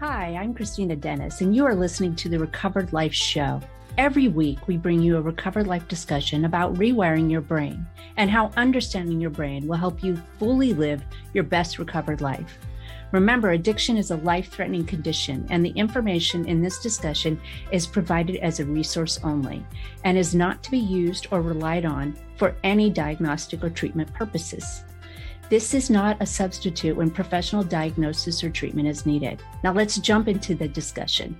Hi, I'm Kristina Dennis, and you are listening to the Recovered Life Show. Every week, we bring you a recovered life discussion about rewiring your brain and how understanding your brain will help you fully live your best recovered life. Remember, addiction is a life threatening condition, and the information in this discussion is provided as a resource only and is not to be used or relied on for any diagnostic or treatment purposes. This is not a substitute when professional diagnosis or treatment is needed. Now let's jump into the discussion.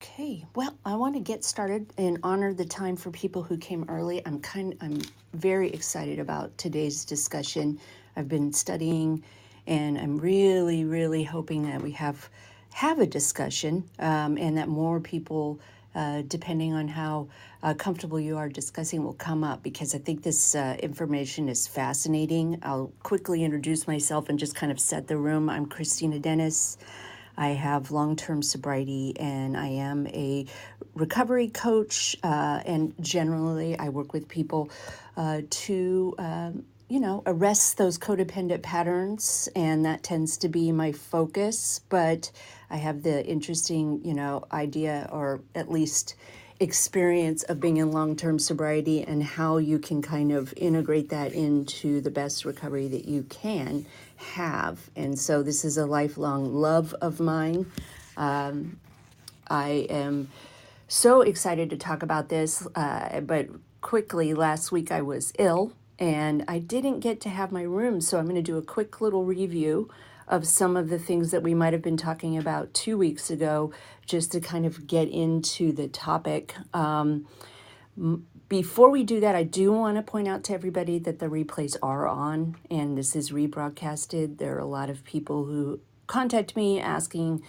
Okay, well, I want to get started and honor the time for people who came early. I'm kind I'm very excited about today's discussion. I've been studying and I'm really really hoping that we have have a discussion um, and that more people uh, depending on how uh, comfortable you are discussing, will come up because I think this uh, information is fascinating. I'll quickly introduce myself and just kind of set the room. I'm Kristina Dennis. I have long term sobriety and I am a recovery coach. Uh, and generally, I work with people uh, to. Um, you know, arrest those codependent patterns, and that tends to be my focus. But I have the interesting, you know, idea or at least experience of being in long term sobriety and how you can kind of integrate that into the best recovery that you can have. And so this is a lifelong love of mine. Um, I am so excited to talk about this, uh, but quickly, last week I was ill and I didn't get to have my room. So I'm going to do a quick little review of some of the things that we might have been talking about two weeks ago, just to kind of get into the topic. Um, before we do that, I do want to point out to everybody that the replays are on and this is rebroadcasted. There are a lot of people who contact me asking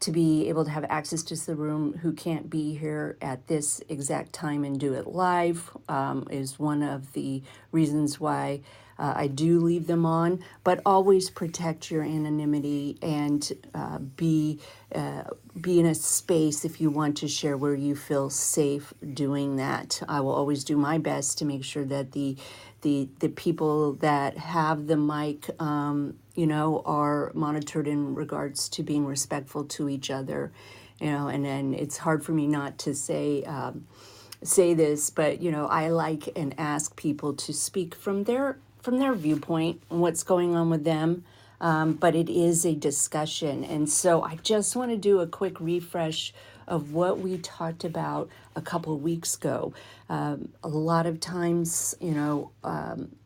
to be able to have access to the room who can't be here at this exact time and do it live um, is one of the reasons why uh, I do leave them on, but always protect your anonymity and uh, be uh, be in a space if you want to share where you feel safe doing that. I will always do my best to make sure that the the the people that have the mic, um, you know, are monitored in regards to being respectful to each other. You know, and then it's hard for me not to say. Um, say this but you know i like and ask people to speak from their from their viewpoint and what's going on with them. Um, but it is a discussion. And so I just want to do a quick refresh of what we talked about a couple weeks ago. Um, a lot of times, you know, um,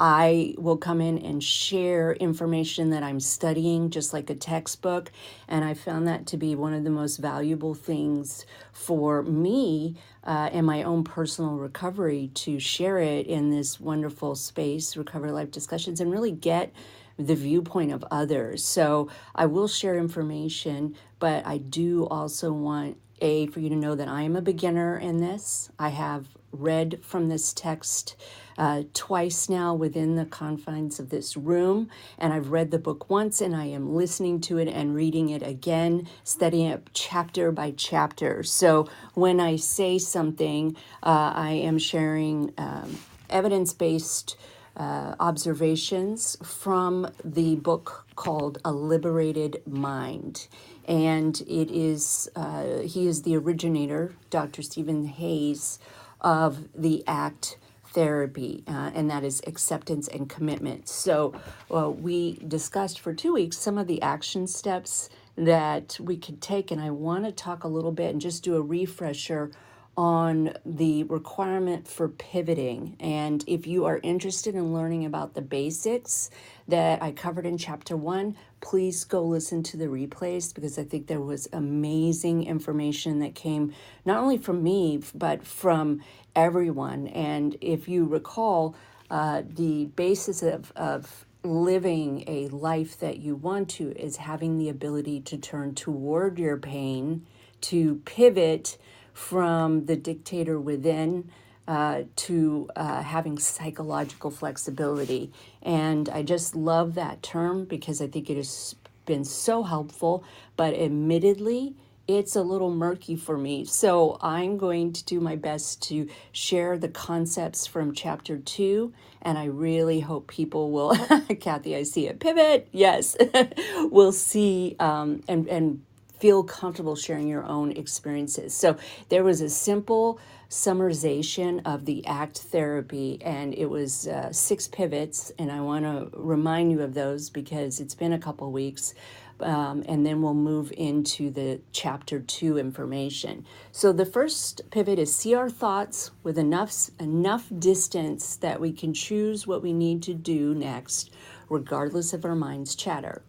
I will come in and share information that I'm studying, just like a textbook. And I found that to be one of the most valuable things for me uh, and my own personal recovery to share it in this wonderful space, Recovery Life Discussions, and really get the viewpoint of others. So I will share information, but I do also want a for you to know that I am a beginner in this. I have read from this text uh, twice now within the confines of this room, and I've read the book once, and I am listening to it and reading it again, studying it chapter by chapter. So when I say something, uh, I am sharing um, evidence based. Uh, observations from the book called A Liberated Mind. And it is, uh, he is the originator, Dr. Stephen Hayes, of the ACT therapy, uh, and that is acceptance and commitment. So, well, we discussed for two weeks some of the action steps that we could take, and I want to talk a little bit and just do a refresher on the requirement for pivoting. And if you are interested in learning about the basics that I covered in chapter one, please go listen to the replays because I think there was amazing information that came not only from me, but from everyone. And if you recall, uh, the basis of, of living a life that you want to is having the ability to turn toward your pain, to pivot from the dictator within uh, to uh, having psychological flexibility. And I just love that term because I think it has been so helpful. But admittedly, it's a little murky for me. So I'm going to do my best to share the concepts from chapter two. And I really hope people will, Kathy, I see a pivot. Yes, we'll see um, and, and feel comfortable sharing your own experiences. So there was a simple summarization of the ACT therapy, and it was uh, six pivots. And I want to remind you of those because it's been a couple weeks um, and then we'll move into the chapter two information. So the first pivot is see our thoughts with enough enough distance that we can choose what we need to do next, regardless of our mind's chatter.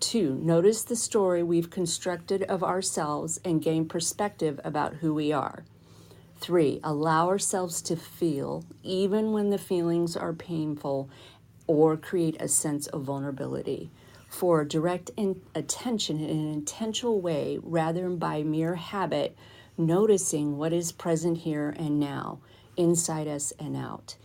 Two, notice the story we've constructed of ourselves and gain perspective about who we are. Three, allow ourselves to feel even when the feelings are painful or create a sense of vulnerability for direct in attention in an intentional way rather than by mere habit, noticing what is present here and now, inside us and out.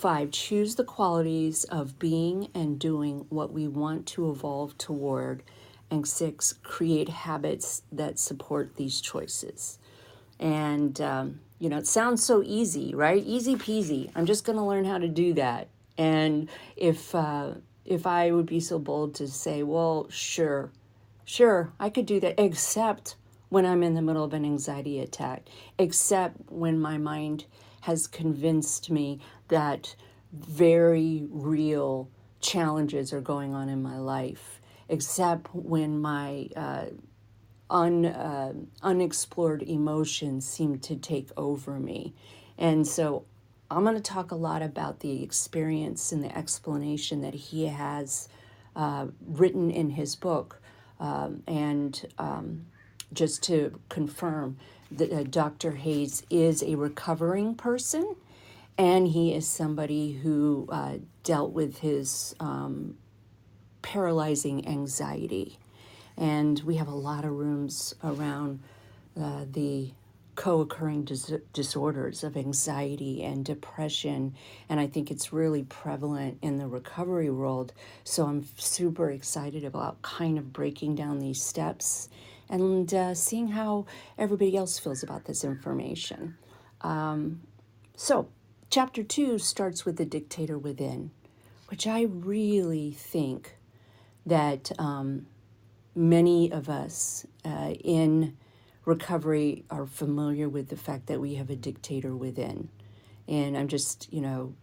Five, choose the qualities of being and doing what we want to evolve toward. And six, create habits that support these choices. And, um, you know, it sounds so easy, right? Easy peasy. I'm just going to learn how to do that. And if, uh, if I would be so bold to say, well, sure, sure, I could do that, except when I'm in the middle of an anxiety attack, except when my mind has convinced me that very real challenges are going on in my life, except when my uh, un, uh, unexplored emotions seem to take over me. And so I'm going to talk a lot about the experience and the explanation that he has uh, written in his book. Um, and um, just to confirm that uh, Dr. Hayes is a recovering person and he is somebody who uh, dealt with his um, paralyzing anxiety. And we have a lot of rooms around uh, the co occurring dis- disorders of anxiety and depression. And I think it's really prevalent in the recovery world. So I'm super excited about kind of breaking down these steps and uh, seeing how everybody else feels about this information. Um, so, chapter two starts with the dictator within, which I really think that um, many of us uh, in recovery are familiar with the fact that we have a dictator within. And I'm just, you know,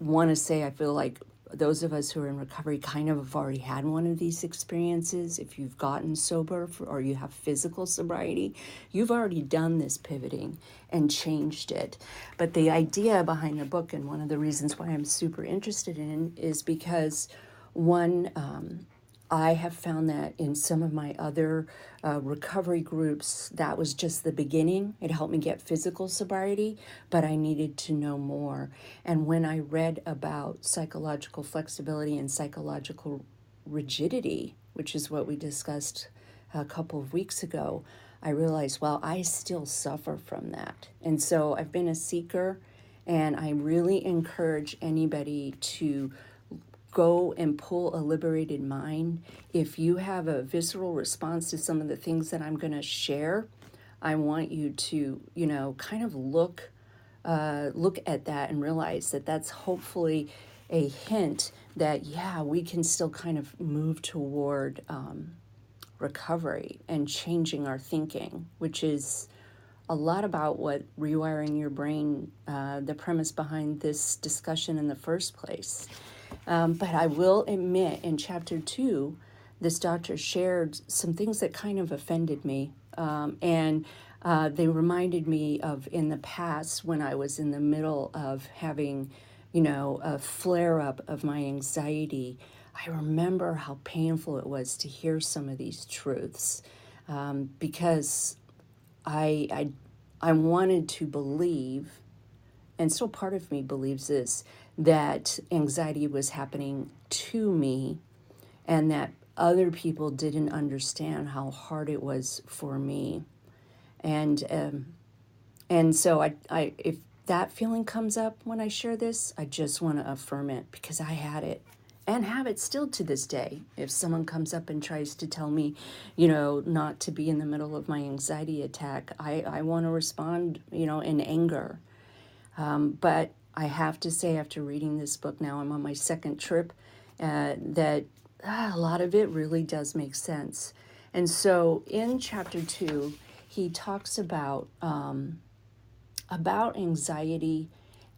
want to say I feel like those of us who are in recovery kind of have already had one of these experiences. If you've gotten sober for, or you have physical sobriety, you've already done this pivoting and changed it. But the idea behind the book, and one of the reasons why I'm super interested in, is because one, um, I have found that in some of my other uh, recovery groups, that was just the beginning. It helped me get physical sobriety, but I needed to know more. And when I read about psychological flexibility and psychological rigidity, which is what we discussed a couple of weeks ago, I realized, well, I still suffer from that. And so I've been a seeker, and I really encourage anybody to go and pull a liberated mind. If you have a visceral response to some of the things that I'm going to share, I want you to, you know, kind of look uh, look at that and realize that that's hopefully a hint that yeah, we can still kind of move toward um, recovery and changing our thinking, which is a lot about what rewiring your brain, uh, the premise behind this discussion in the first place. Um, but I will admit, in chapter two, this doctor shared some things that kind of offended me. Um, and uh, they reminded me of in the past when I was in the middle of having, you know, a flare up of my anxiety. I remember how painful it was to hear some of these truths um, because I, I, I wanted to believe, and still part of me believes this, that anxiety was happening to me and that other people didn't understand how hard it was for me and um, and so I, I if that feeling comes up when i share this i just want to affirm it because i had it and have it still to this day. If someone comes up and tries to tell me, you know, not to be in the middle of my anxiety attack, I, I want to respond, you know, in anger. Um, but I have to say, after reading this book now, I'm on my second trip, uh, that ah, a lot of it really does make sense. And so in chapter two, he talks about um, about anxiety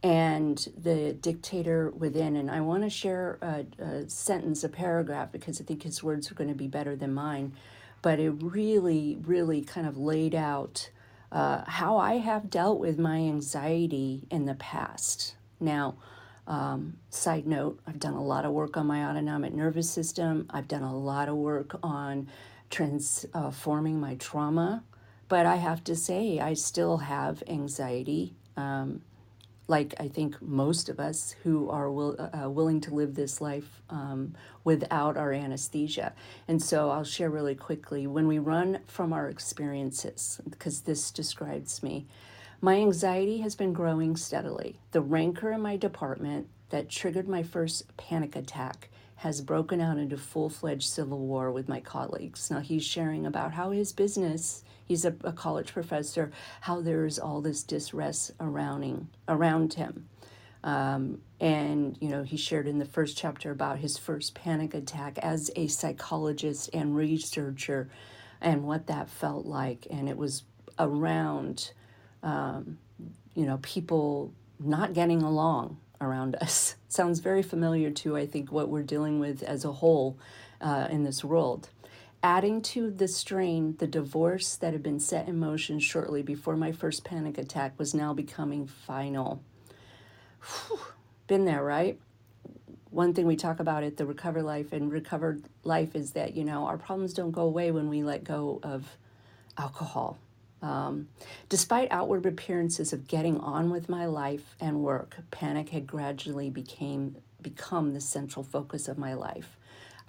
and the dictator within. And I want to share a, a, sentence, a paragraph, because I think his words are going to be better than mine. But it really, really kind of laid out uh, how I have dealt with my anxiety in the past. Now, um, side note, I've done a lot of work on my autonomic nervous system. I've done a lot of work on transforming my trauma. But I have to say, I still have anxiety. Um, like I think most of us who are will, uh, uh, willing to live this life um, without our anesthesia. And so I'll share really quickly when we run from our experiences, because this describes me, my anxiety has been growing steadily. The rancor in my department that triggered my first panic attack has broken out into full fledged civil war with my colleagues. Now he's sharing about how his business he's a, a college professor, how there's all this distress around, around him. Um, and, you know, he shared in the first chapter about his first panic attack as a psychologist and researcher and what that felt like. And it was around, um, you know, people not getting along around us. Sounds very familiar to, I think, what we're dealing with as a whole uh, in this world. Adding to the strain, the divorce that had been set in motion shortly before my first panic attack was now becoming final. Whew. Been there, right? One thing we talk about at the Recover Life and Recovered Life is that, you know, our problems don't go away when we let go of alcohol. Um, despite outward appearances of getting on with my life and work, panic had gradually became become the central focus of my life.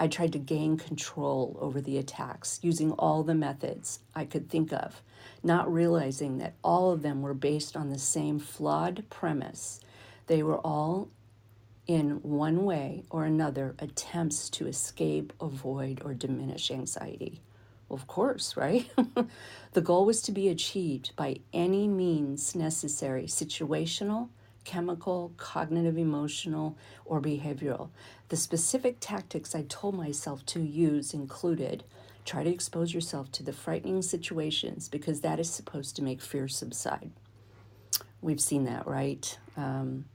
I tried to gain control over the attacks using all the methods I could think of, not realizing that all of them were based on the same flawed premise. They were all, in one way or another, attempts to escape, avoid, or diminish anxiety. Well, of course, right? the goal was to be achieved by any means necessary, situational, chemical, cognitive, emotional, or behavioral. The specific tactics I told myself to use included try to expose yourself to the frightening situations because that is supposed to make fear subside. We've seen that, right? Um,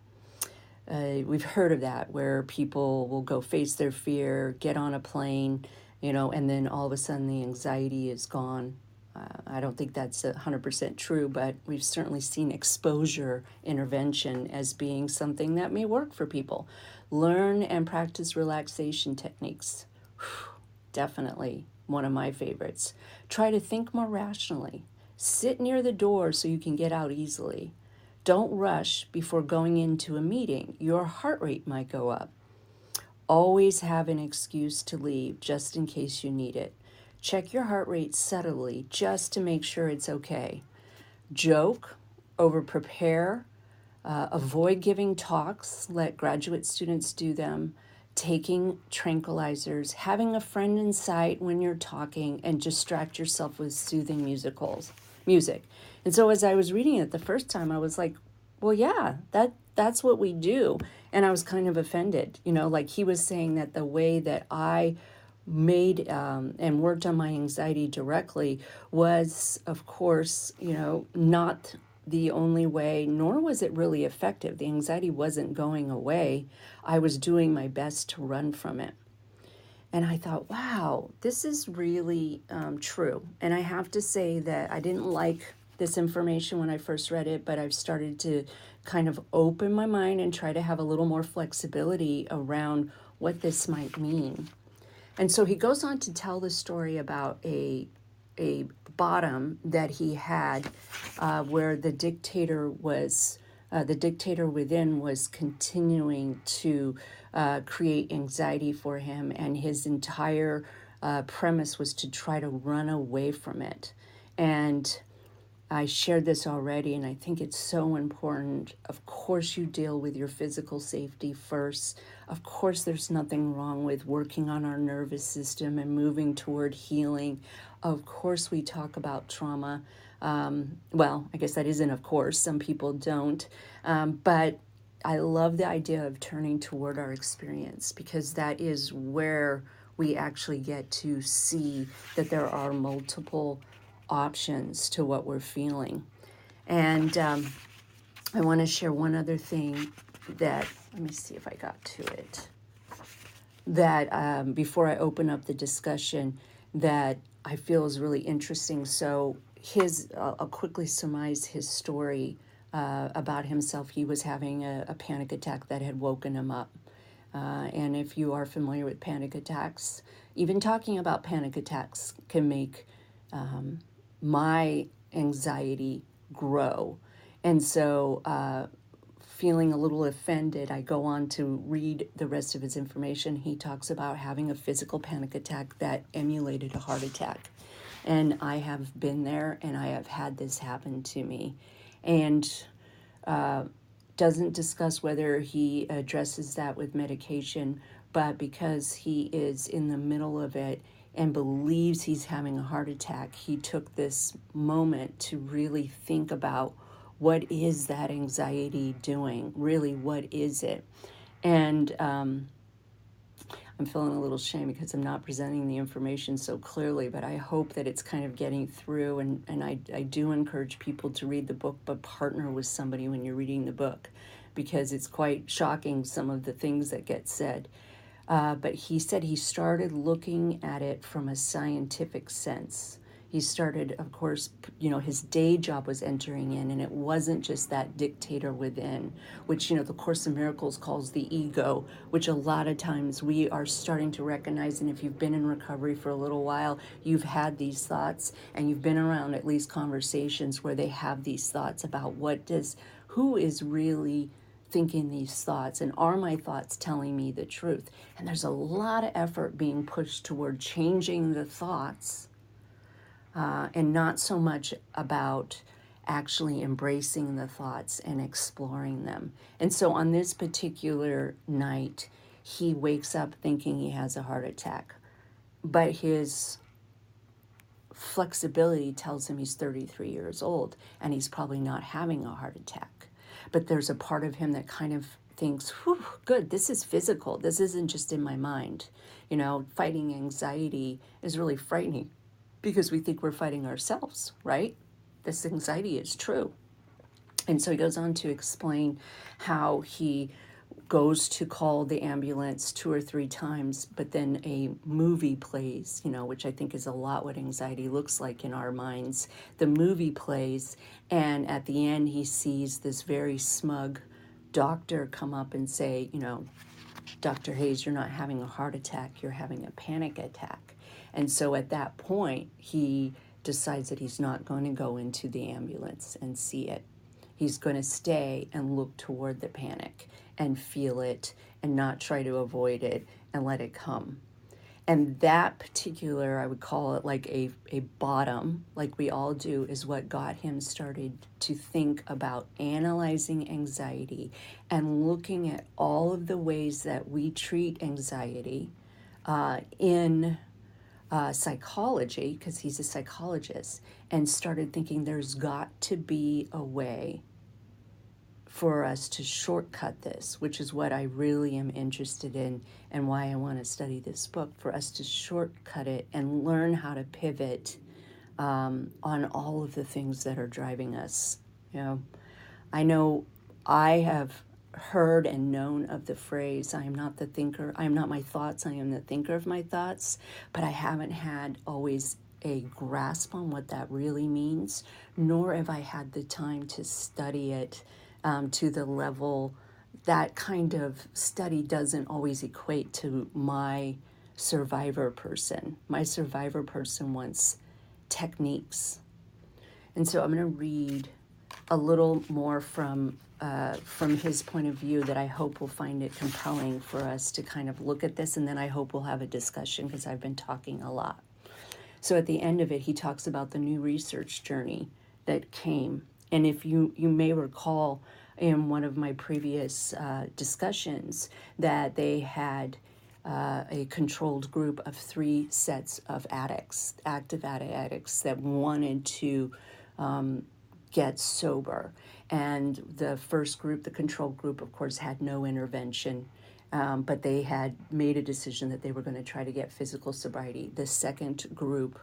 uh, we've heard of that where people will go face their fear, get on a plane, you know, and then all of a sudden the anxiety is gone uh, I don't think that's 100% true, but we've certainly seen exposure intervention as being something that may work for people. Learn and practice relaxation techniques. Whew, definitely one of my favorites. Try to think more rationally. Sit near the door so you can get out easily. Don't rush before going into a meeting. Your heart rate might go up. Always have an excuse to leave just in case you need it. Check your heart rate subtly just to make sure it's okay. Joke, over prepare, uh, avoid giving talks, let graduate students do them, taking tranquilizers, having a friend in sight when you're talking, and distract yourself with soothing musicals, music. And so as I was reading it the first time, I was like, well, yeah, that that's what we do. And I was kind of offended, you know, like he was saying that the way that I made um, and worked on my anxiety directly was, of course, you know, not the only way, nor was it really effective. The anxiety wasn't going away. I was doing my best to run from it. And I thought, wow, this is really um, true. And I have to say that I didn't like this information when I first read it, but I've started to kind of open my mind and try to have a little more flexibility around what this might mean. And so he goes on to tell the story about a a bottom that he had uh, where the dictator was uh, the dictator within was continuing to uh, create anxiety for him and his entire uh, premise was to try to run away from it. And I shared this already, and I think it's so important. Of course, you deal with your physical safety first. Of course, there's nothing wrong with working on our nervous system and moving toward healing. Of course, we talk about trauma. Um, well, I guess that isn't, of course, some people don't. Um, but I love the idea of turning toward our experience because that is where we actually get to see that there are multiple options to what we're feeling. And um, I want to share one other thing that, let me see if I got to it, that um, before I open up the discussion, that I feel is really interesting. So, his, uh, I'll quickly surmise his story uh, about himself. He was having a, a, panic attack that had woken him up. Uh, and if you are familiar with panic attacks, even talking about panic attacks can make um, my anxiety grow. And so, uh, feeling a little offended, I go on to read the rest of his information. He talks about having a physical panic attack that emulated a heart attack. And I have been there and I have had this happen to me. And uh, doesn't discuss whether he addresses that with medication, but because he is in the middle of it, and believes he's having a heart attack, he took this moment to really think about what is that anxiety doing? Really, what is it? And um, I'm feeling a little shame because I'm not presenting the information so clearly, but I hope that it's kind of getting through. And, and I, I do encourage people to read the book, but partner with somebody when you're reading the book because it's quite shocking some of the things that get said. Uh, but he said he started looking at it from a scientific sense. He started, of course, you know, his day job was entering in, and it wasn't just that dictator within, which, you know, the Course in Miracles calls the ego, which a lot of times we are starting to recognize. And if you've been in recovery for a little while, you've had these thoughts, and you've been around at least conversations where they have these thoughts about what does, who is really thinking these thoughts and are my thoughts telling me the truth? And there's a lot of effort being pushed toward changing the thoughts uh, and not so much about actually embracing the thoughts and exploring them. And so on this particular night he wakes up thinking he has a heart attack but his flexibility tells him he's 33 years old and he's probably not having a heart attack but there's a part of him that kind of thinks, whew, good, this is physical. This isn't just in my mind. You know, fighting anxiety is really frightening because we think we're fighting ourselves, right? This anxiety is true. And so he goes on to explain how he goes to call the ambulance two or three times, but then a movie plays, you know, which I think is a lot what anxiety looks like in our minds. The movie plays, and at the end, he sees this very smug doctor come up and say, you know, Dr. Hayes, you're not having a heart attack, you're having a panic attack. And so at that point, he decides that he's not going to go into the ambulance and see it. He's going to stay and look toward the panic and feel it and not try to avoid it and let it come. And that particular, I would call it like a, a bottom, like we all do, is what got him started to think about analyzing anxiety and looking at all of the ways that we treat anxiety uh, in uh, psychology, because he's a psychologist, and started thinking there's got to be a way for us to shortcut this, which is what I really am interested in and why I want to study this book, for us to shortcut it and learn how to pivot um, on all of the things that are driving us. You know, I know I have heard and known of the phrase, I am not the thinker, I am not my thoughts, I am the thinker of my thoughts, but I haven't had always a grasp on what that really means, nor have I had the time to study it um, to the level that kind of study doesn't always equate to my survivor person. My survivor person wants techniques. And so I'm going to read a little more from uh, from his point of view that I hope will find it compelling for us to kind of look at this, and then I hope we'll have a discussion because I've been talking a lot. So at the end of it, he talks about the new research journey that came. And if you, you may recall in one of my previous uh, discussions that they had uh, a controlled group of three sets of addicts, active addicts that wanted to get sober. And the first group, the control group, of course, had no intervention, um, but they had made a decision that they were going to try to get physical sobriety. The second group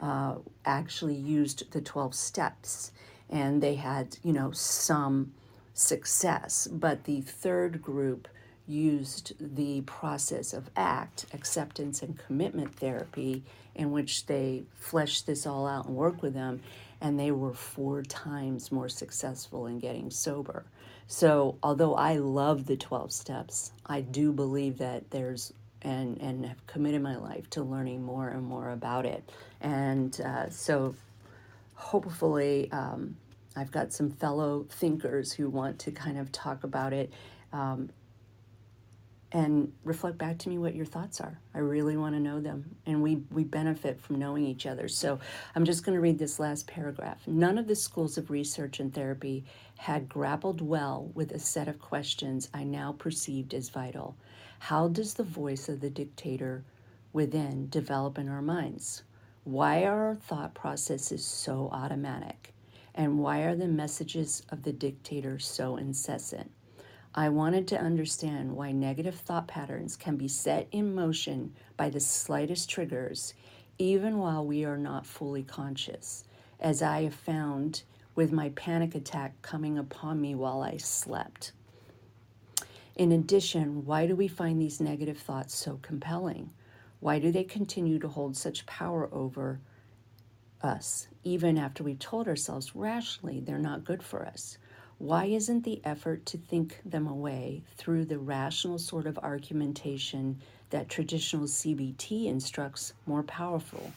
uh, actually used the 12 steps and they had, you know, some success. But the third group used the process of ACT, acceptance and commitment therapy, in which they fleshed this all out and worked with them, and they were four times more successful in getting sober. So, although I love the 12 steps, I do believe that there's and and have committed my life to learning more and more about it. And uh, so, hopefully, um, I've got some fellow thinkers who want to kind of talk about it um, and reflect back to me what your thoughts are. I really want to know them, and we we benefit from knowing each other. So I'm just going to read this last paragraph. None of the schools of research and therapy had grappled well with a set of questions I now perceived as vital. How does the voice of the dictator within develop in our minds? Why are our thought processes so automatic? And why are the messages of the dictator so incessant? I wanted to understand why negative thought patterns can be set in motion by the slightest triggers, even while we are not fully conscious, as I have found with my panic attack coming upon me while I slept. In addition, why do we find these negative thoughts so compelling? Why do they continue to hold such power over us, even after we've told ourselves rationally they're not good for us? Why isn't the effort to think them away through the rational sort of argumentation that traditional CBT instructs more powerful?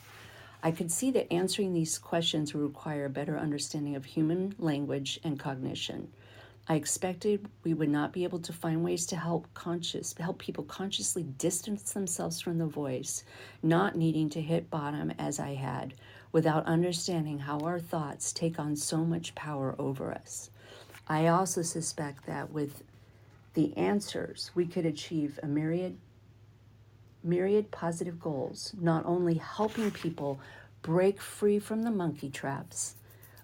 I could see that answering these questions would require a better understanding of human language and cognition. I expected we would not be able to find ways to help conscious help people consciously distance themselves from the voice, not needing to hit bottom as I had, without understanding how our thoughts take on so much power over us. I also suspect that with the answers, we could achieve a myriad myriad positive goals, not only helping people break free from the monkey traps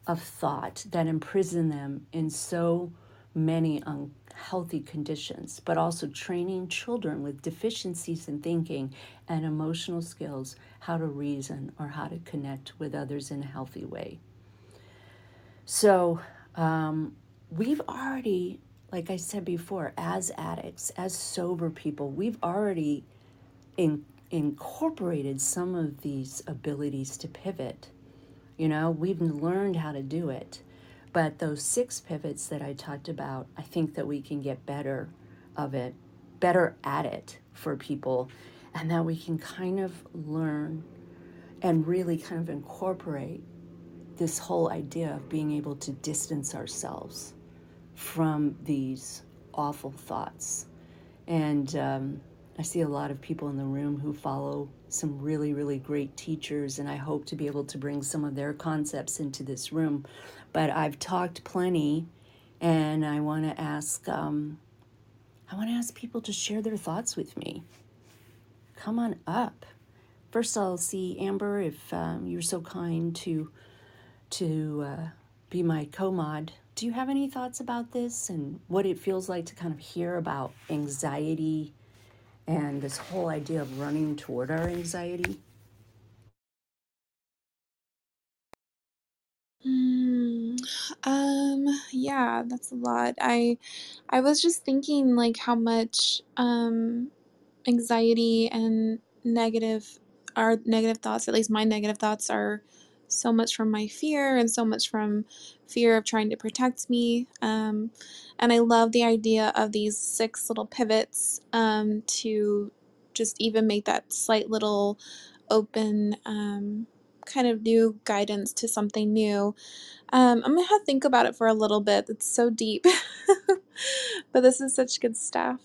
of thought that imprison them in so many unhealthy conditions, but also training children with deficiencies in thinking and emotional skills how to reason or how to connect with others in a healthy way. So, um, we've already, like I said before, as addicts, as sober people, we've already in, incorporated some of these abilities to pivot. You know, we've learned how to do it. But those six pivots that I talked about, I think that we can get better of it, better at it for people, and that we can kind of learn and really kind of incorporate this whole idea of being able to distance ourselves from these awful thoughts. And um, I see a lot of people in the room who follow some really, really great teachers, and I hope to be able to bring some of their concepts into this room. But I've talked plenty, and I want to ask, um, I want to ask people to share their thoughts with me. Come on up. First, I'll see Amber if um, you're so kind to to uh, be my co-mod. Do you have any thoughts about this and what it feels like to kind of hear about anxiety and this whole idea of running toward our anxiety? Mm, um, yeah, that's a lot. I I was just thinking like how much um anxiety and negative our negative thoughts, at least my negative thoughts are so much from my fear and so much from fear of trying to protect me. Um, and I love the idea of these six little pivots um, to just even make that slight little open um, kind of new guidance to something new. Um, I'm gonna have to think about it for a little bit. It's so deep. but this is such good stuff.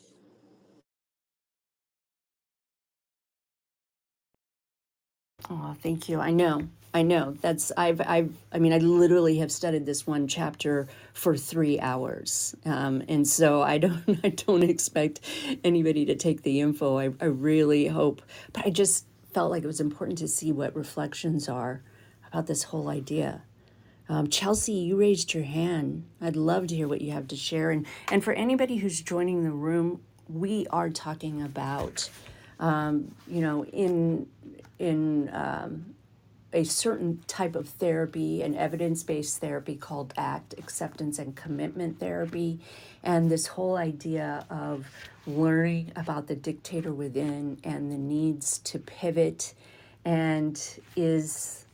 Oh, thank you. I know. I know that's I've I've I mean I literally have studied this one chapter for three hours, um, and so I don't I don't expect anybody to take the info. I I really hope, but I just felt like it was important to see what reflections are about this whole idea. Um, Chelsea, you raised your hand. I'd love to hear what you have to share, and and for anybody who's joining the room, we are talking about you know in in a certain type of therapy, an evidence based therapy called ACT, acceptance and commitment therapy. And this whole idea of learning about the dictator within and the needs to pivot and is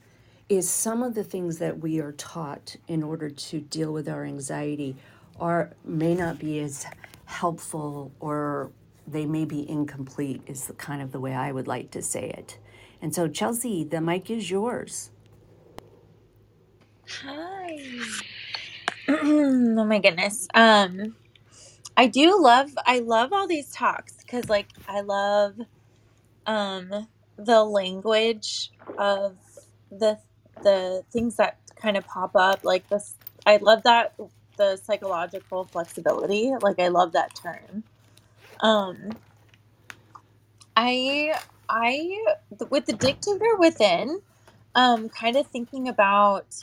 is some of the things that we are taught in order to deal with our anxiety are may not be as helpful or they may be incomplete is the kind of the way I would like to say it. And so Chelsea, the mic is yours. Hi. oh my goodness. Um I do love I love all these talks cuz like I love um the language of the the things that kind of pop up like this I love that the psychological flexibility. Like I love that term. Um I I with the dictator within um kind of thinking about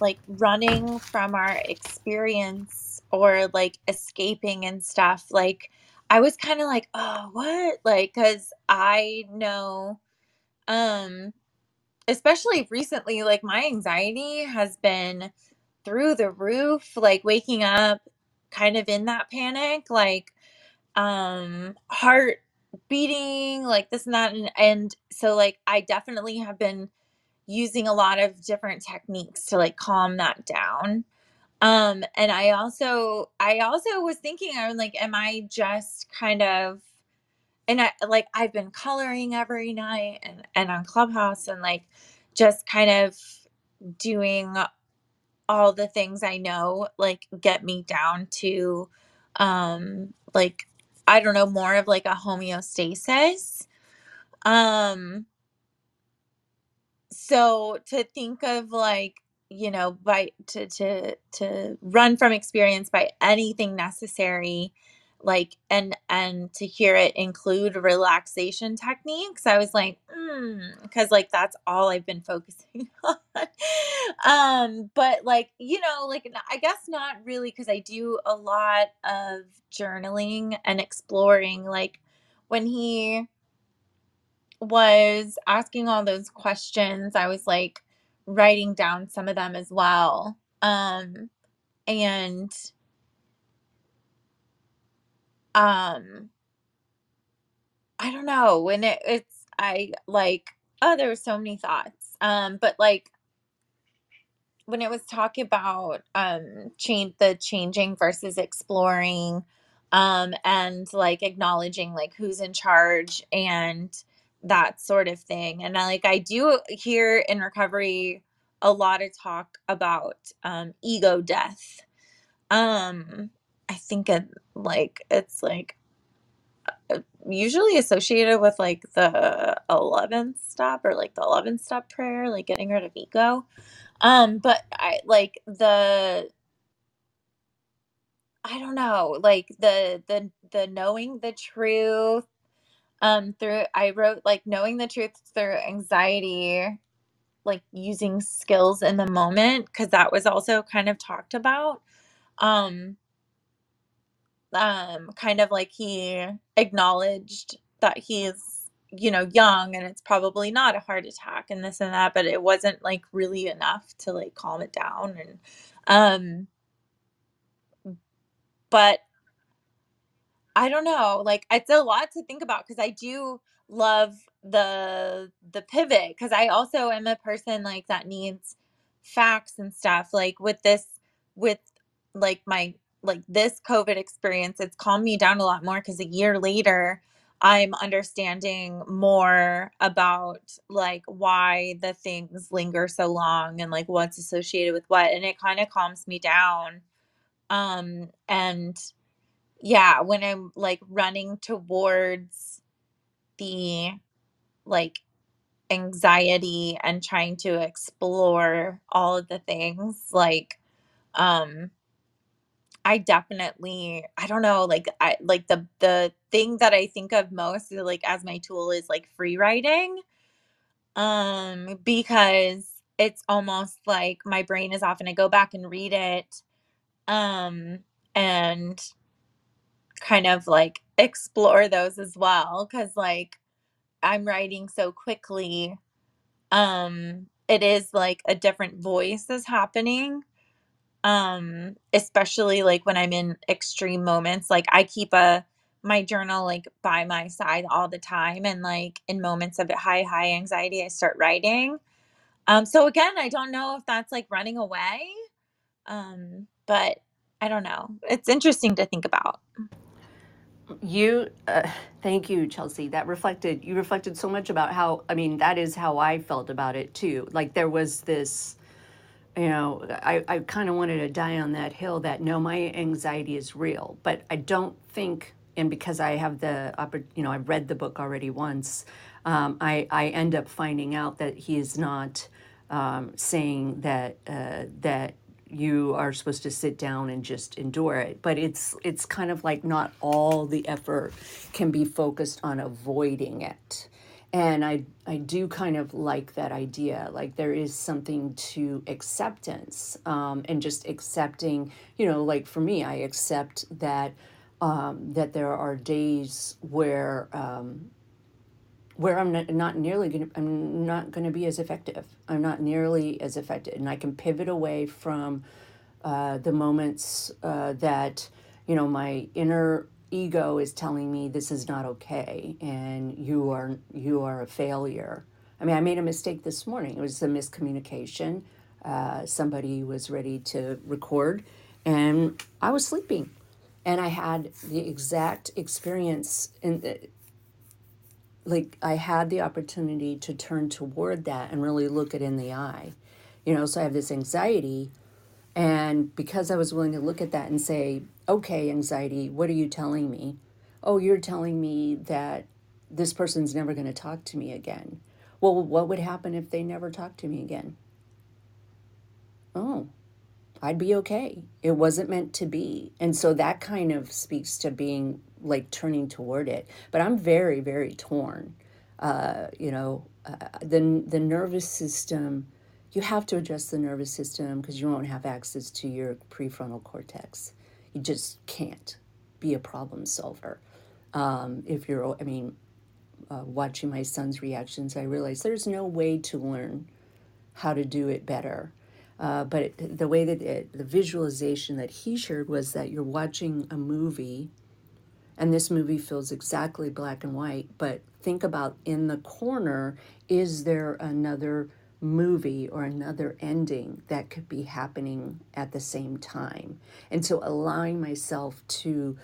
like running from our experience or like escaping and stuff like i was kind of like oh what? Like because i know um especially recently like my anxiety has been through the roof like waking up kind of in that panic like um heart beating like this and that and, and so like i definitely have been using a lot of different techniques to like calm that down. Um, and I also, I also was thinking, i'm like, am I just kind of, and I like, I've been coloring every night and, and on Clubhouse and like just kind of doing all the things I know, like get me down to, um, like, I don't know, more of like a homeostasis. Um, so to think of like you know by to to to run from experience by anything necessary like and and to hear it include relaxation techniques i was like mm, because like that's all i've been focusing on um but like you know like i guess not really because i do a lot of journaling and exploring like when he was asking all those questions, I was like writing down some of them as well. Um, and um, I don't know when it, it's I like oh there were so many thoughts. Um, but like when it was talking about um change the changing versus exploring um and like acknowledging like who's in charge and that sort of thing and I like I do hear in recovery a lot of talk about um ego death um I think it like it's like uh, usually associated with like the 11th step or like the 11th step prayer like getting rid of ego um, but I like the I don't know, like the the the knowing the truth um through I wrote like knowing the truth through anxiety, like using skills in the moment because that was also kind of talked about. Um um kind of like he acknowledged that he's you know young and it's probably not a heart attack and this and that but it wasn't like really enough to like calm it down and um but I don't know, like, it's a lot to think about because I do love the the pivot because I also am a person, like, that needs facts and stuff, like, with this with, like, my like, this COVID experience, it's calmed me down a lot more because a year later, I'm understanding more about, like, why the things linger so long and, like, what's associated with what, and it kinda calms me down, um, and yeah, when I'm, like, running towards the, like, anxiety and trying to explore all of the things like um I definitely I don't know like I like the the thing that I think of most like as my tool is like free writing um because it's almost like my brain is often I go back and read it um and kind of like explore those as well cuz like I'm writing so quickly um it is like a different voice is happening um especially like when i'm in extreme moments like i keep a my journal like by my side all the time and like in moments of high high anxiety i start writing um so again i don't know if that's like running away um but i don't know it's interesting to think about You, uh, thank you, Chelsea. That reflected, you reflected so much about how, I mean, that is how I felt about it too. Like there was this, you know, I, I kind of wanted to die on that hill that no, my anxiety is real. But I don't think, and because I have the, you know, I've read the book already once, um, I, I end up finding out that he is not um, saying that, uh, that you are supposed to sit down and just endure it but it's it's kind of like not all the effort can be focused on avoiding it and i i do kind of like that idea like there is something to acceptance um, and just accepting you know like for me i accept that um, that there are days where um, where I'm not, not nearly going to, I'm not going to be as effective. I'm not nearly as effective. And I can pivot away from uh, the moments uh, that, you know, my inner ego is telling me this is not okay and you are, you are a failure. I mean, I made a mistake this morning. It was a miscommunication. Uh, somebody was ready to record and I was sleeping and I had the exact experience in like I had the opportunity to turn toward that and really look it in the eye. You know, so I have this anxiety and because I was willing to look at that and say, "Okay, anxiety, what are you telling me?" "Oh, you're telling me that this person's never going to talk to me again." Well, what would happen if they never talked to me again? Oh, I'd be okay. It wasn't meant to be. And so that kind of speaks to being like turning toward it. But I'm very, very torn. Uh, you know, uh, the, the nervous system, you have to address the nervous system because you won't have access to your prefrontal cortex. You just can't be a problem solver. Um, if you're, I mean, uh, watching my son's reactions, I realized there's no way to learn how to do it better. Uh, but it, the way that it, the visualization that he shared was that you're watching a movie, and this movie feels exactly black and white. But think about in the corner, is there another movie or another ending that could be happening at the same time? And so allowing myself to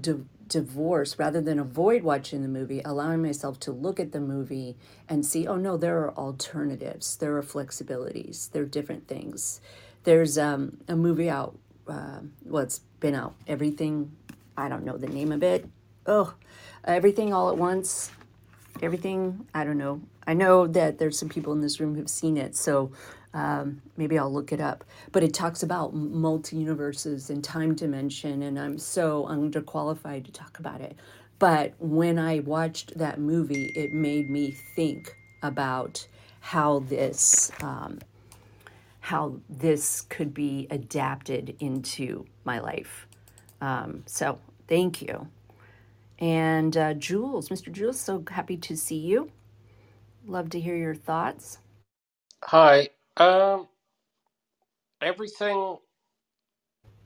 di- divorce rather than avoid watching the movie, allowing myself to look at the movie and see, oh no, there are alternatives, there are flexibilities, there are different things. There's um, a movie out, uh, well, it's been out, everything, I don't know the name of it. Oh, everything all at once everything i don't know i know that there's some people in this room who've seen it so um, maybe i'll look it up but it talks about multi-universes and time dimension and i'm so underqualified to talk about it but when i watched that movie it made me think about how this um, how this could be adapted into my life um, so thank you and uh, Jules, Mr. Jules, so happy to see you. Love to hear your thoughts. Hi. Um, everything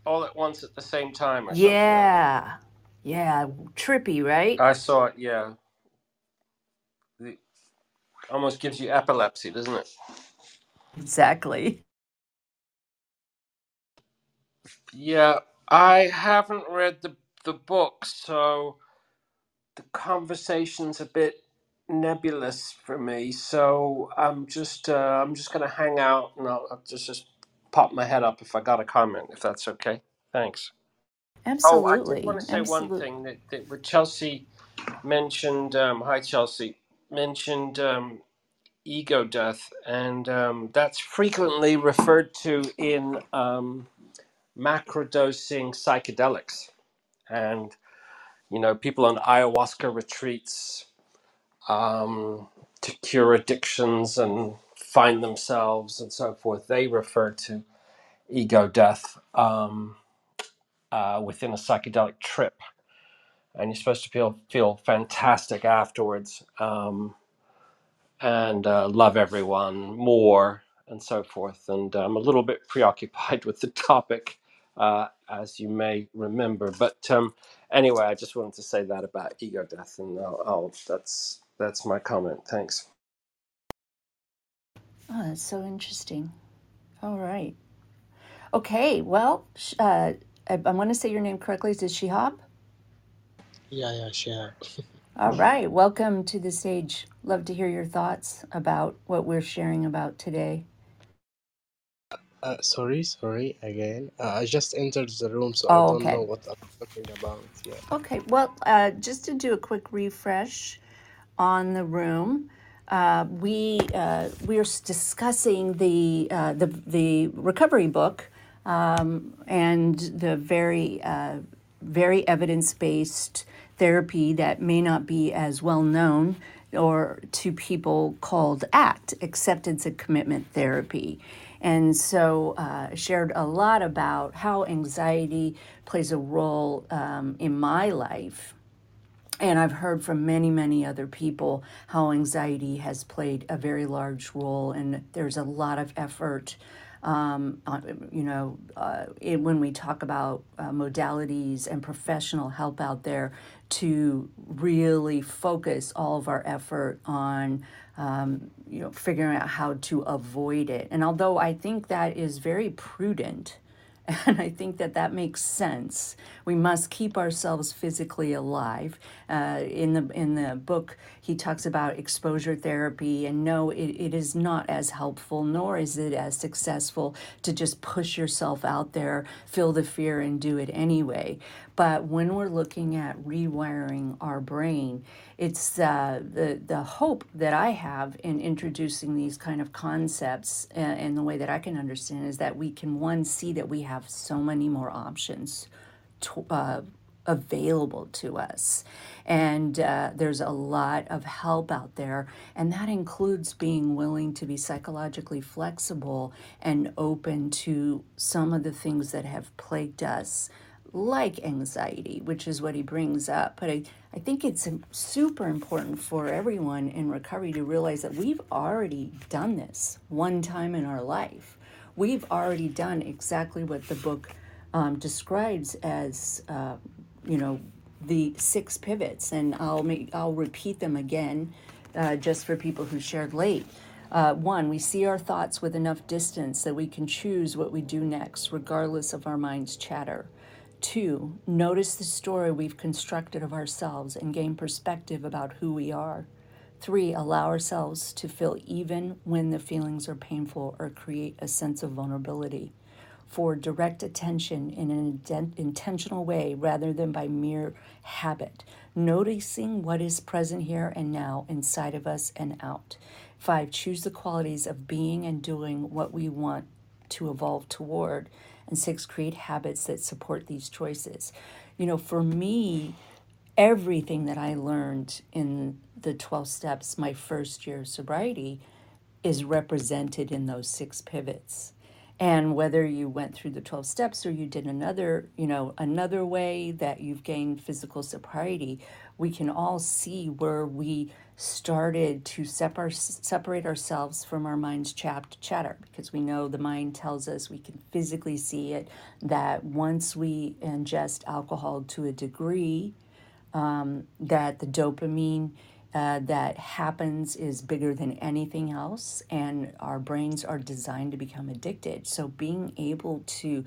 all at once at the same time or something like. Yeah, yeah, trippy, right? I saw it, yeah. It almost gives you epilepsy, doesn't it? Exactly. Yeah, I haven't read the the book, so the conversation's a bit nebulous for me. So I'm just uh, I'm just gonna hang out and I'll, I'll just just pop my head up if I got a comment, if that's okay. Thanks. Oh, I did Absolutely. want to say one Absolutely. thing that, that Chelsea mentioned. Um, hi, Chelsea mentioned. Um, ego death, and um, that's frequently referred to in um, macrodosing psychedelics. And, you know, people on ayahuasca retreats um, to cure addictions and find themselves and so forth, they refer to ego death um, uh, within a psychedelic trip. And you're supposed to feel, feel fantastic afterwards. Um, and uh, love everyone more and so forth. And I'm a little bit preoccupied with the topic, uh, as you may remember. But um, anyway, I just wanted to say that about ego death, and I'll, I'll, that's that's my comment. Thanks. Oh, that's so interesting. All right. Okay. Well, sh- uh, I, I want to say your name correctly. Is it Shihab? Yeah, yeah, sure. All right. Welcome to the stage. Love to hear your thoughts about what we're sharing about today. Uh, sorry, sorry again. Uh, I just entered the room, so I Oh, don't know okay. what I'm talking about. Yeah. Okay. Well, uh, just to do a quick refresh on the room, uh, we uh, we are discussing the uh, the the recovery book um, and the very uh, very evidence based therapy that may not be as well known or to people called ACT, acceptance and commitment therapy. And so uh, shared a lot about how anxiety plays a role um, in my life and I've heard from many, many other people how anxiety has played a very large role, and there's a lot of effort. Um, you know, uh, it, when we talk about uh, modalities and professional help out there to really focus all of our effort on, um, you know, figuring out how to avoid it. And although I think that is very prudent, And I think that that makes sense. We must keep ourselves physically alive. Uh, in the in the book, he talks about exposure therapy, and no, it, it is not as helpful, nor is it as successful to just push yourself out there, feel the fear, and do it anyway. But when we're looking at rewiring our brain, it's uh, the the hope that I have in introducing these kind of concepts uh, and the way that I can understand is that we can one see that we have so many more options to, uh, available to us. And uh, there's a lot of help out there. And that includes being willing to be psychologically flexible and open to some of the things that have plagued us, like anxiety, which is what he brings up. But I, I think it's super important for everyone in recovery to realize that we've already done this one time in our life. We've already done exactly what the book um, describes as uh, you know the six pivots and i'll make i'll repeat them again uh, just for people who shared late. Uh, one we see our thoughts with enough distance that we can choose what we do next regardless of our mind's chatter. Two notice the story we've constructed of ourselves and gain perspective about who we are. Three, allow ourselves to feel even when the feelings are painful or create a sense of vulnerability. Four, direct attention in an inten- intentional way rather than by mere habit, noticing what is present here and now inside of us and out. Five, choose the qualities of being and doing what we want to evolve toward. And six, create habits that support these choices. You know, for me, everything that I learned in the 12 steps, my first year of sobriety, is represented in those six pivots. And whether you went through the 12 steps or you did another, you know, another way that you've gained physical sobriety, we can all see where we started to separ- separate ourselves from our mind's chapped chatter. Because we know the mind tells us we can physically see it that once we ingest alcohol to a degree um, that the dopamine uh, that happens is bigger than anything else, and our brains are designed to become addicted. So, being able to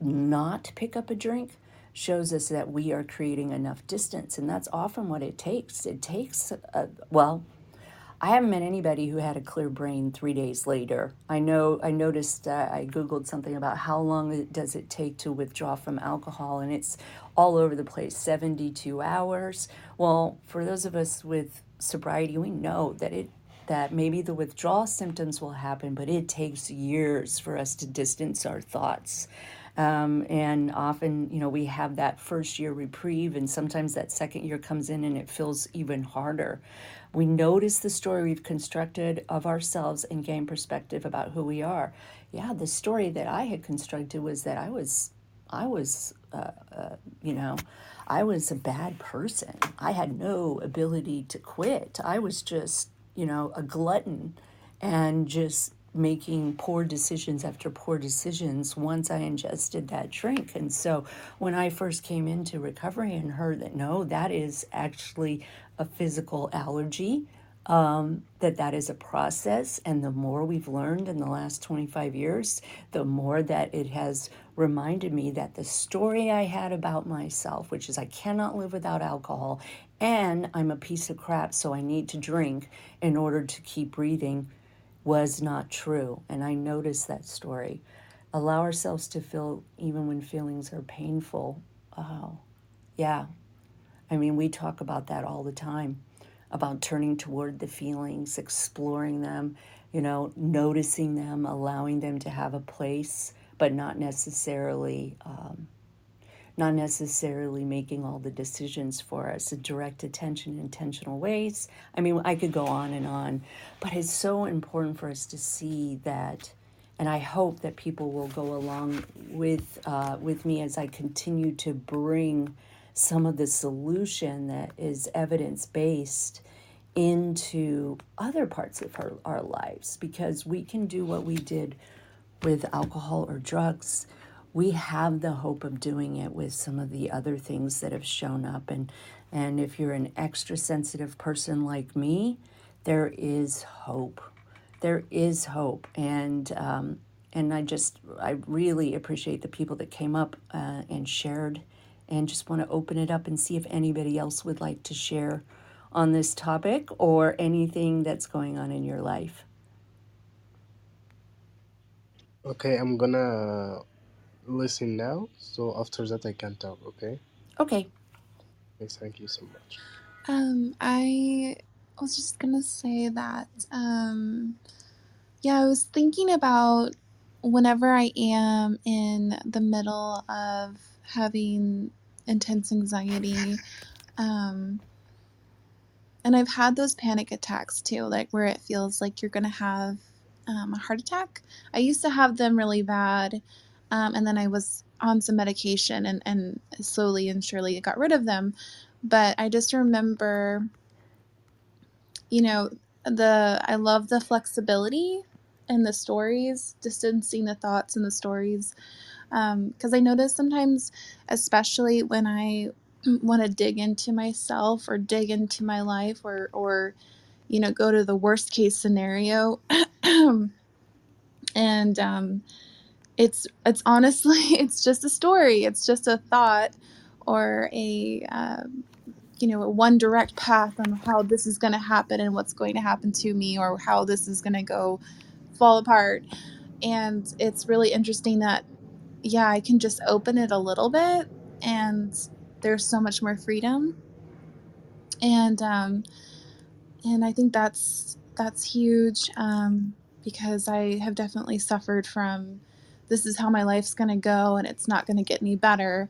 not pick up a drink shows us that we are creating enough distance, and that's often what it takes. It takes, a, well, I haven't met anybody who had a clear brain three days later. I know I noticed uh, I googled something about how long does it take to withdraw from alcohol, and it's all over the place. Seventy-two hours. Well, for those of us with sobriety, we know that it that maybe the withdrawal symptoms will happen, but it takes years for us to distance our thoughts. Um, and often, you know, we have that first year reprieve, and sometimes that second year comes in and it feels even harder. We notice the story we've constructed of ourselves and gain perspective about who we are. Yeah, the story that I had constructed was that I was, I was, uh, uh, you know, I was a bad person. I had no ability to quit. I was just, you know, a glutton and just making poor decisions after poor decisions once I ingested that drink. And so when I first came into recovery and heard that no, that is actually a physical allergy, um, that that is a process and the more we've learned in the last 25 years the more that it has reminded me that the story i had about myself which is i cannot live without alcohol and i'm a piece of crap so i need to drink in order to keep breathing was not true. And I noticed that story. Allow ourselves to feel even when feelings are painful. Oh, yeah. I mean, we talk about that all the time about turning toward the feelings, exploring them, you know, noticing them, allowing them to have a place, but not necessarily. Um, not necessarily making all the decisions for us, direct attention intentional ways. I mean, I could go on and on, but it's so important for us to see that, and I hope that people will go along with uh, with me as I continue to bring some of the solution that is evidence based into other parts of our, our lives because we can do what we did with alcohol or drugs, we have the hope of doing it with some of the other things that have shown up. And, and if you're an extra sensitive person like me, there is hope. There is hope. And, um, and I just, I really appreciate the people that came up uh, and shared and just want to open it up and see if anybody else would like to share on this topic or anything that's going on in your life. Okay, I'm gonna listen now. So after that, I can talk. Okay. Okay. Okay. Thank you so much. Um, I was just gonna say that, um, yeah, I was thinking about whenever I am in the middle of having intense anxiety, um, and I've had those panic attacks too, like where it feels like you're gonna have um, a heart attack. I used to have them really bad, um, and then I was on some medication, and, and slowly and surely it got rid of them. But I just remember, you know, the I love the flexibility and the stories, distancing the thoughts and the stories, because I notice sometimes, especially when I want to dig into myself or dig into my life or or you know go to the worst case scenario and um, it's it's honestly it's just a story. It's just a thought or a um, you know a one direct path on how this is going to happen and what's going to happen to me or how this is going to go fall apart. And it's really interesting that yeah i can just open it a little bit and there's so much more freedom. And um, and I think that's that's huge um, because I have definitely suffered from this is how my life's going to go and it's not going to get any better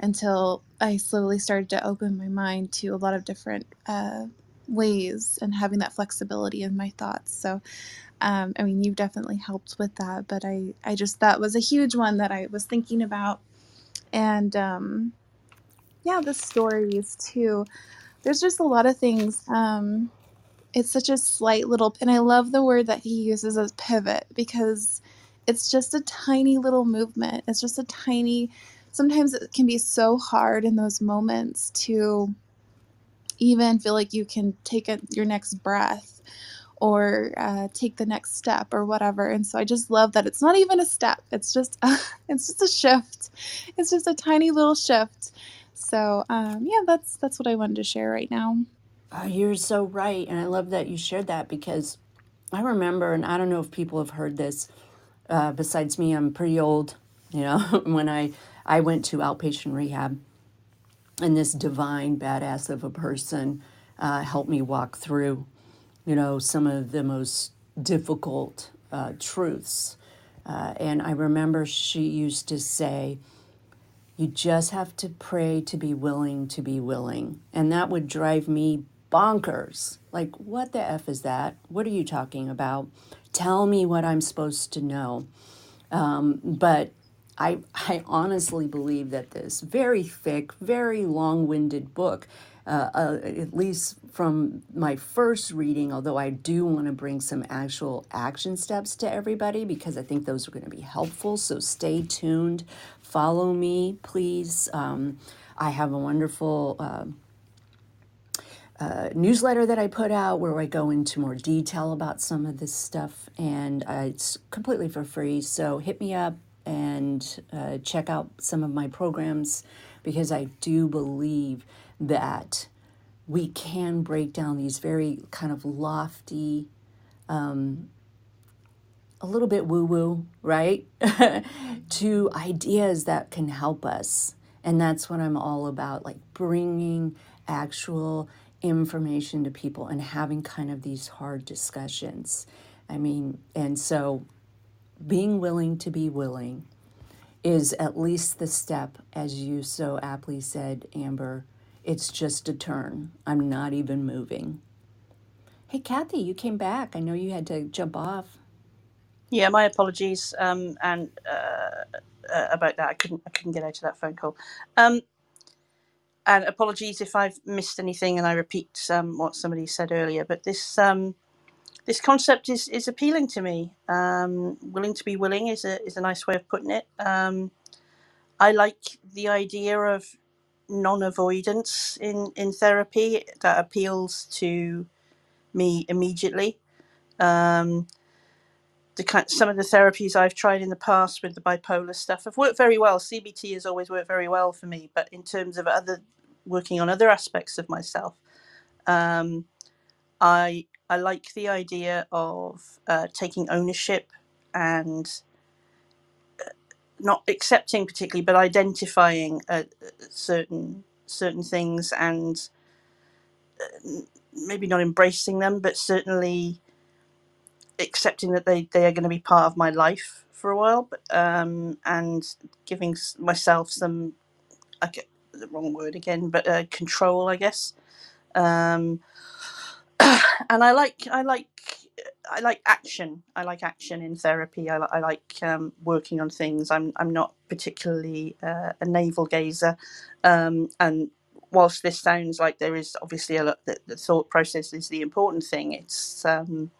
until I slowly started to open my mind to a lot of different uh, ways and having that flexibility in my thoughts. So, um, I mean, you've definitely helped with that, but I, I just, that was a huge one that I was thinking about. And um, yeah, the stories too. There's just a lot of things. Um, it's such a slight little, and I love the word that he uses as pivot because it's just a tiny little movement. It's just a tiny, sometimes it can be so hard in those moments to even feel like you can take a, your next breath or uh, take the next step or whatever. And so I just love that it's not even a step. It's just a, it's just a shift. It's just a tiny little shift. So um, yeah, that's that's what I wanted to share right now. Uh, you're so right. And I love that you shared that because I remember, and I don't know if people have heard this, uh, besides me, I'm pretty old, you know, when I, I went to outpatient rehab and this divine badass of a person uh, helped me walk through you know, some of the most difficult uh, truths. Uh, and I remember she used to say, you just have to pray to be willing to be willing. And that would drive me bonkers. Like, what the F is that? What are you talking about? Tell me what I'm supposed to know. Um, but I, I honestly believe that this very thick, very long winded book, uh, uh, at least from my first reading, although I do want to bring some actual action steps to everybody because I think those are going to be helpful. So stay tuned. Follow me, please. Um, I have a wonderful uh, uh, newsletter that I put out where I go into more detail about some of this stuff, and uh, it's completely for free. So hit me up and uh, check out some of my programs because I do believe that we can break down these very kind of lofty, a little bit woo woo, right? to ideas that can help us. And that's what I'm all about like bringing actual information to people and having kind of these hard discussions. I mean, and so being willing to be willing is at least the step, as you so aptly said, Amber. It's just a turn. I'm not even moving. Hey, Kathy, you came back. I know you had to jump off. Yeah, my apologies, um, and uh, uh, about that. I couldn't I couldn't get out of that phone call. Um, and apologies if I've missed anything and I repeat um, what somebody said earlier. But this um, this concept is is appealing to me. Um, willing to be willing is a is a nice way of putting it. Um, I like the idea of non-avoidance in in therapy that appeals to me immediately. Um, the kind, some of the therapies I've tried in the past with the bipolar stuff have worked very well. CBT has always worked very well for me, but in terms of other working on other aspects of myself, um, I I like the idea of uh, taking ownership and not accepting particularly, but identifying uh, certain certain things and maybe not embracing them, but certainly accepting that they, they are going to be part of my life for a while, but, um, and giving myself some, get the wrong word again, but uh, control, I guess. Um, and I like I like I like action. I like action in therapy. I, I like um, working on things. I'm I'm not particularly uh, a navel gazer, um, and whilst this sounds like there is obviously a lot, the, the thought process is the important thing. It's um,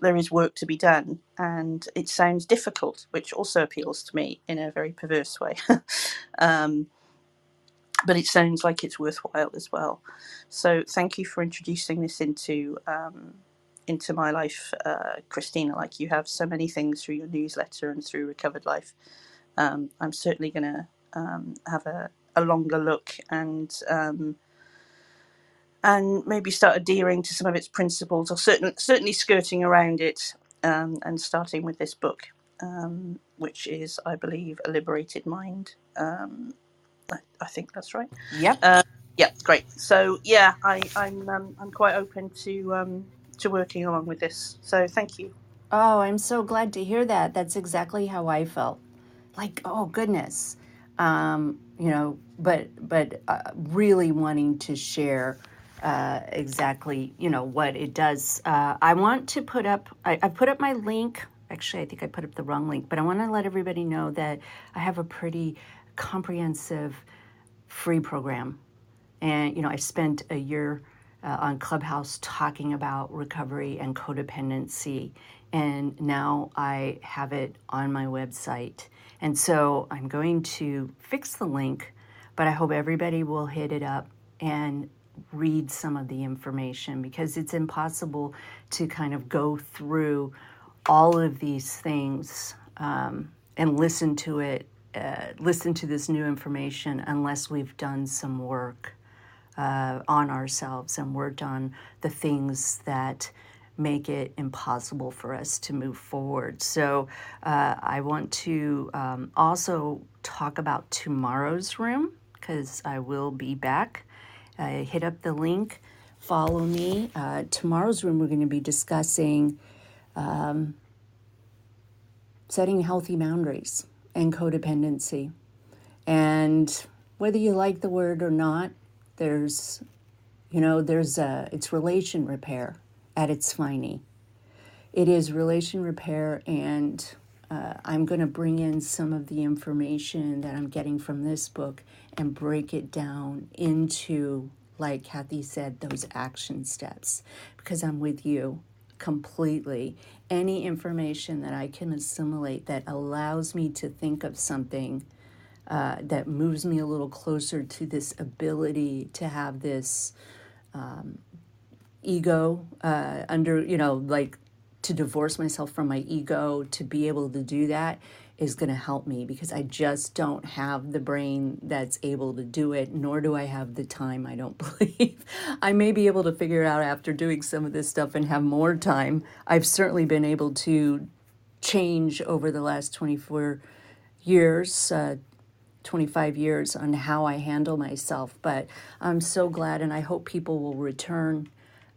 there is work to be done, and it sounds difficult, which also appeals to me in a very perverse way. um, but it sounds like it's worthwhile as well. So thank you for introducing this into um, into my life, uh, Kristina. Like you have so many things through your newsletter and through Recovered Life. Um, I'm certainly going to um, have a, a longer look and um, and maybe start adhering to some of its principles, or certain, certainly skirting around it, um, and starting with this book, um, which is, I believe, a liberated mind. I, I think that's right Yeah. uh, yeah, great. So yeah, I, I'm um, I'm quite open to um, to working along with this. So thank you. Oh, I'm so glad to hear that. That's exactly how I felt. Like, oh goodness, um, you know, but but uh, really wanting to share uh, exactly, you know, what it does. Uh, I want to put up. I, I put up my link. Actually, I think I put up the wrong link, but I want to let everybody know that I have a pretty comprehensive free program and, you know, I spent a year uh, on Clubhouse talking about recovery and codependency. And now I have it on my website. And so I'm going to fix the link, but I hope everybody will hit it up and read some of the information because it's impossible to kind of go through all of these things um, and listen to it, uh, listen to this new information unless we've done some work uh, on ourselves and worked on the things that make it impossible for us to move forward. So, uh, I want to um, also talk about tomorrow's room because I will be back. Hit up the link follow me. Uh, tomorrow's room, we're going to be discussing setting healthy boundaries and codependency. And whether you like the word or not, there's, you know, there's a, it's relation repair at its finest. It is relation repair, and uh, I'm going to bring in some of the information that I'm getting from this book and break it down into, like Kathy said, those action steps because I'm with you completely. Any information that I can assimilate that allows me to think of something uh, that moves me a little closer to this ability to have this ego uh, under, you know, like to divorce myself from my ego to be able to do that is going to help me because I just don't have the brain that's able to do it, nor do I have the time, I don't believe. I may be able to figure it out after doing some of this stuff and have more time. I've certainly been able to change over the last 24 years, uh, 25 years on how I handle myself. But I'm so glad, and I hope people will return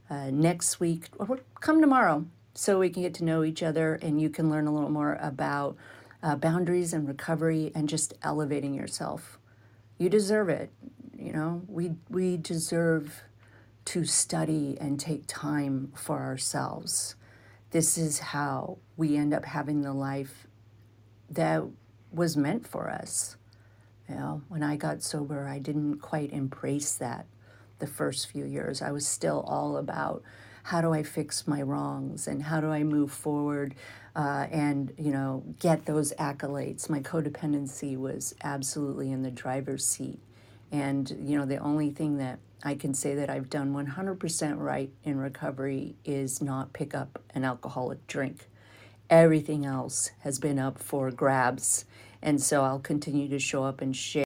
uh, next week or come tomorrow so we can get to know each other and you can learn a little more about uh, boundaries and recovery and just elevating yourself. You deserve it. You know, we, we deserve to study and take time for ourselves. This is how we end up having the life that was meant for us. You know, when I got sober, I didn't quite embrace that the first few years. I was still all about how do I fix my wrongs and how do I move forward uh, and, you know, get those accolades. My codependency was absolutely in the driver's seat. And, you know, the only thing that I can say that I've done 100% right in recovery is not pick up an alcoholic drink. Everything else has been up for grabs. And so I'll continue to show up and share.